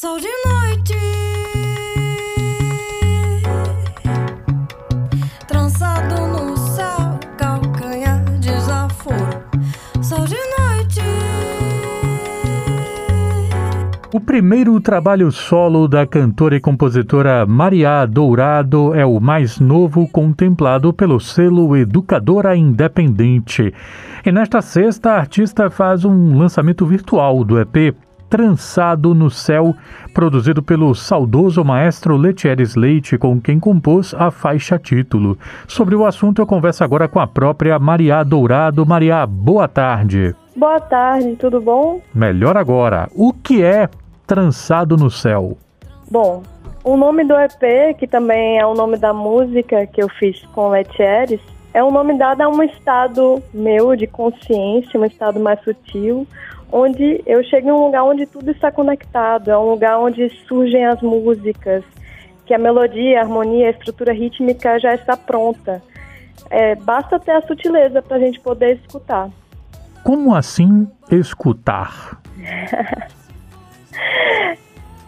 Sol de noite, trançado no céu, calcanhar desaforo. Sol de noite. O primeiro trabalho solo da cantora e compositora Maria Dourado é o mais novo contemplado pelo selo Educadora Independente. E nesta sexta, a artista faz um lançamento virtual do EP Trançado no Céu, produzido pelo saudoso maestro Letieres Leite, com quem compôs a faixa título. Sobre o assunto, eu converso agora com a própria Maria Dourado. Maria, boa tarde. Boa tarde, tudo bom? Melhor agora. O que é Trançado no Céu? Bom, o nome do EP, que também é o nome da música que eu fiz com Letieres, é um nome dado a um estado meu de consciência, um estado mais sutil, onde eu chego em um lugar onde tudo está conectado, é um lugar onde surgem as músicas, que a melodia, a harmonia, a estrutura rítmica já está pronta. É, basta ter a sutileza para a gente poder escutar. Como assim escutar?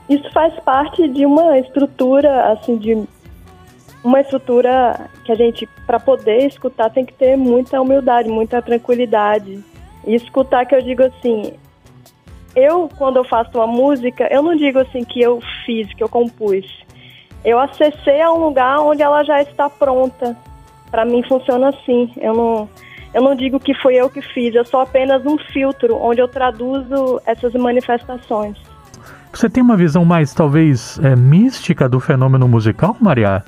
Isso faz parte de uma estrutura, assim, de uma estrutura que a gente, para poder escutar, tem que ter muita humildade, muita tranquilidade. E escutar que eu digo assim, eu quando eu faço uma música, eu não digo assim que eu fiz, que eu compus. Eu acessei a um lugar onde ela já está pronta. Para mim funciona assim. Eu não eu não digo que foi eu que fiz, eu sou apenas um filtro onde eu traduzo essas manifestações. Você tem uma visão mais, talvez, é, mística do fenômeno musical, Maria?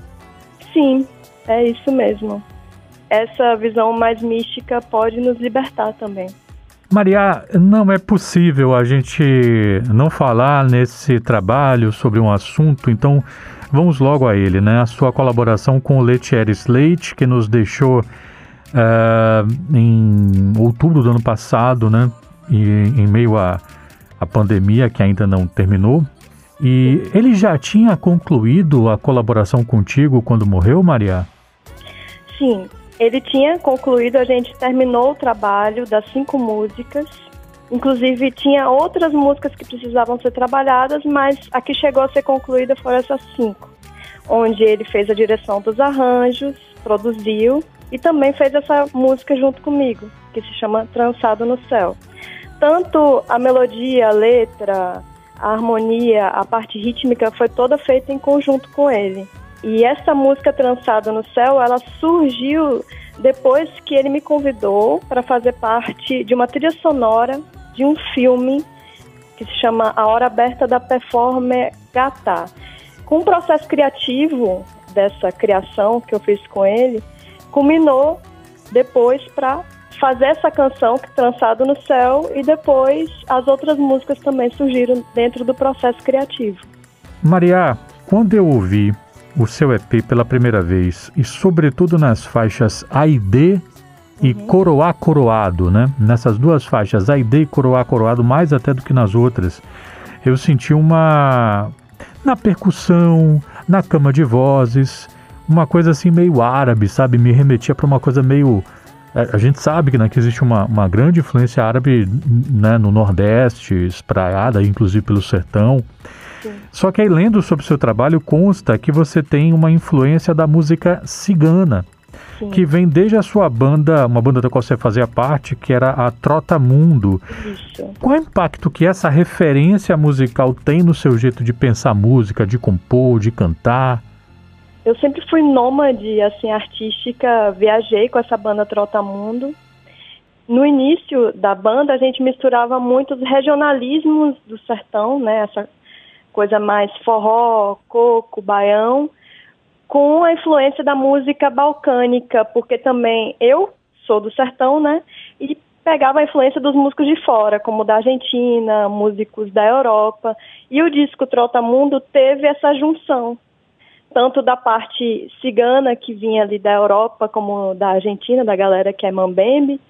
Sim, é isso mesmo. Essa visão mais mística pode nos libertar também. Maria, não é possível a gente não falar nesse trabalho sobre um assunto, então vamos logo a ele, né? A sua colaboração com o Letieres Leite, que nos deixou uh, em outubro do ano passado, né? E, em meio à, à pandemia que ainda não terminou. E ele já tinha concluído a colaboração contigo quando morreu, Maria? Sim, ele tinha concluído, a gente terminou o trabalho das cinco músicas. Inclusive, tinha outras músicas que precisavam ser trabalhadas, mas a que chegou a ser concluída foram essas cinco. Onde ele fez a direção dos arranjos, produziu e também fez essa música junto comigo, que se chama Trançado no Céu. Tanto a melodia, a letra, a harmonia, a parte rítmica foi toda feita em conjunto com ele. E essa música Trançada no Céu, ela surgiu depois que ele me convidou para fazer parte de uma trilha sonora de um filme que se chama A Hora Aberta da Performer Gata. Com o processo criativo dessa criação que eu fiz com ele, culminou depois para fazer essa canção que Trançado no Céu e depois as outras músicas também surgiram dentro do processo criativo. Maria, quando eu ouvi o seu EP pela primeira vez e sobretudo nas faixas A e D e uhum. Coroá Coroado, né? Nessas duas faixas, A e D e Coroá Coroado, mais até do que nas outras, eu senti uma na percussão, na cama de vozes, uma coisa assim meio árabe, sabe? Me remetia para uma coisa meio é, a gente sabe que, né, que existe uma, uma grande influência árabe né, no Nordeste, espraiada inclusive pelo sertão. Só que aí, lendo sobre o seu trabalho, consta que você tem uma influência da música cigana, Sim. que vem desde a sua banda, uma banda da qual você fazia parte, que era a Trota Mundo. Isso. Qual é o impacto que essa referência musical tem no seu jeito de pensar música, de compor, de cantar? Eu sempre fui nômade, assim, artística, viajei com essa banda Trota Mundo. No início da banda, a gente misturava muitos regionalismos do sertão, né? Essa coisa mais forró, coco, baião, com a influência da música balcânica, porque também eu sou do sertão, né? E pegava a influência dos músicos de fora, como da Argentina, músicos da Europa. E o disco Trota Mundo teve essa junção, tanto da parte cigana que vinha ali da Europa, como da Argentina, da galera que é mambembe,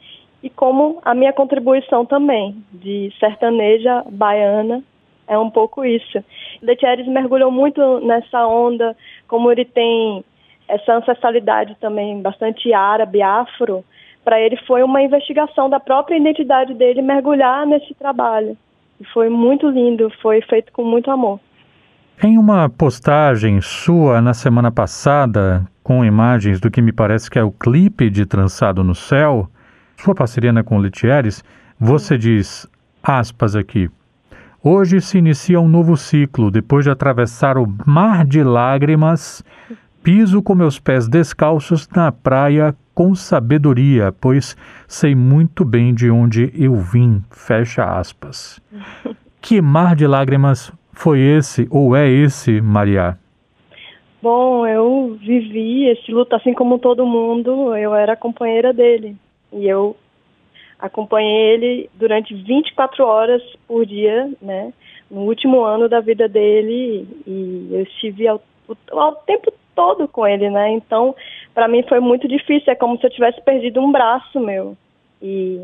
e como a minha contribuição também, de sertaneja baiana é um pouco isso. Letieres mergulhou muito nessa onda, como ele tem essa ancestralidade também bastante árabe, afro, para ele foi uma investigação da própria identidade dele mergulhar nesse trabalho. E foi muito lindo, foi feito com muito amor. Em uma postagem sua na semana passada, com imagens do que me parece que é o clipe de Trançado no Céu, sua parceria né, com Letieres, você diz, aspas aqui, Hoje se inicia um novo ciclo, depois de atravessar o mar de lágrimas, piso com meus pés descalços na praia com sabedoria, pois sei muito bem de onde eu vim, fecha aspas. que mar de lágrimas foi esse ou é esse, Maria? Bom, eu vivi esse luto assim como todo mundo, eu era companheira dele. E eu acompanhei ele durante 24 horas por dia, né? No último ano da vida dele e eu estive ao, ao tempo todo com ele, né? Então, para mim foi muito difícil, é como se eu tivesse perdido um braço meu. E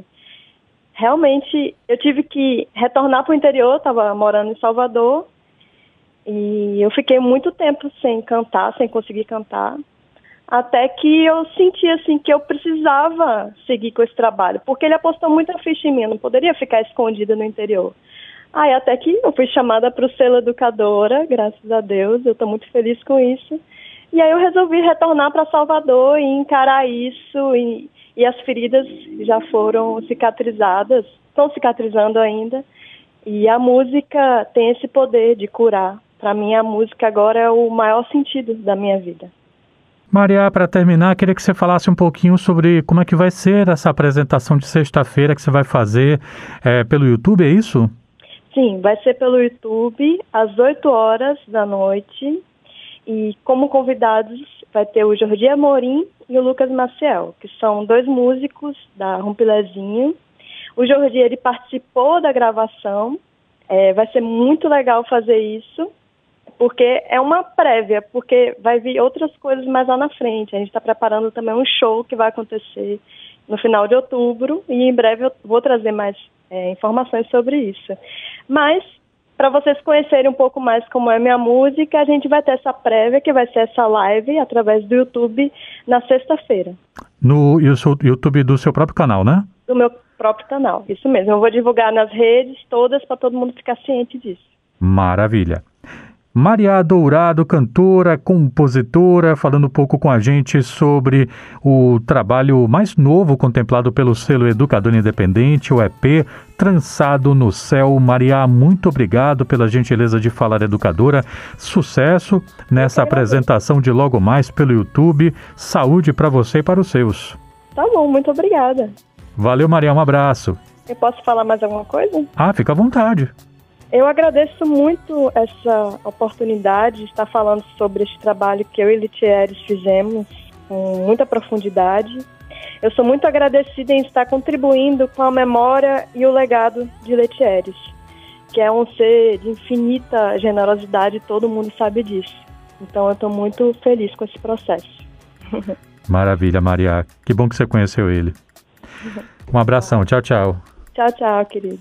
realmente eu tive que retornar para o interior, estava morando em Salvador, e eu fiquei muito tempo sem cantar, sem conseguir cantar, até que eu senti assim que eu precisava seguir com esse trabalho, porque ele apostou muita ficha em mim, não poderia ficar escondida no interior. Aí até que eu fui chamada para o selo educadora, graças a Deus, eu estou muito feliz com isso. E aí eu resolvi retornar para Salvador e encarar isso e e as feridas já foram cicatrizadas, estão cicatrizando ainda. E a música tem esse poder de curar. Para mim, a música agora é o maior sentido da minha vida. Maria, para terminar, queria que você falasse um pouquinho sobre como é que vai ser essa apresentação de sexta-feira que você vai fazer é, pelo YouTube, é isso? Sim, vai ser pelo YouTube às 8 horas da noite. E como convidados vai ter o Jordi Amorim e o Lucas Maciel, que são dois músicos da Rumpilezinho. O Jordi, ele participou da gravação, é, vai ser muito legal fazer isso, porque é uma prévia, porque vai vir outras coisas mais lá na frente. A gente está preparando também um show que vai acontecer no final de outubro e em breve eu vou trazer mais é, informações sobre isso. Mas para vocês conhecerem um pouco mais como é minha música, a gente vai ter essa prévia, que vai ser essa live através do YouTube na sexta-feira. No YouTube do seu próprio canal, né? Do meu próprio canal, isso mesmo. Eu vou divulgar nas redes todas para todo mundo ficar ciente disso. Maravilha. Maria Dourado, cantora, compositora, falando um pouco com a gente sobre o trabalho mais novo contemplado pelo selo Educador Independente, o EP Trançado no Céu. Maria, muito obrigado pela gentileza de falar educadora. Sucesso nessa apresentação de logo mais pelo YouTube. Saúde para você e para os seus. Tá bom, muito obrigada. Valeu, Maria, um abraço. Eu posso falar mais alguma coisa? Ah, fica à vontade. Eu agradeço muito essa oportunidade de estar falando sobre este trabalho que eu e Litieres fizemos com muita profundidade. Eu sou muito agradecida em estar contribuindo com a memória e o legado de Letieres, que é um ser de infinita generosidade, todo mundo sabe disso. Então eu estou muito feliz com esse processo. Maravilha, Maria. Que bom que você conheceu ele. Um abração. Tchau, tchau. Tchau, tchau, querido.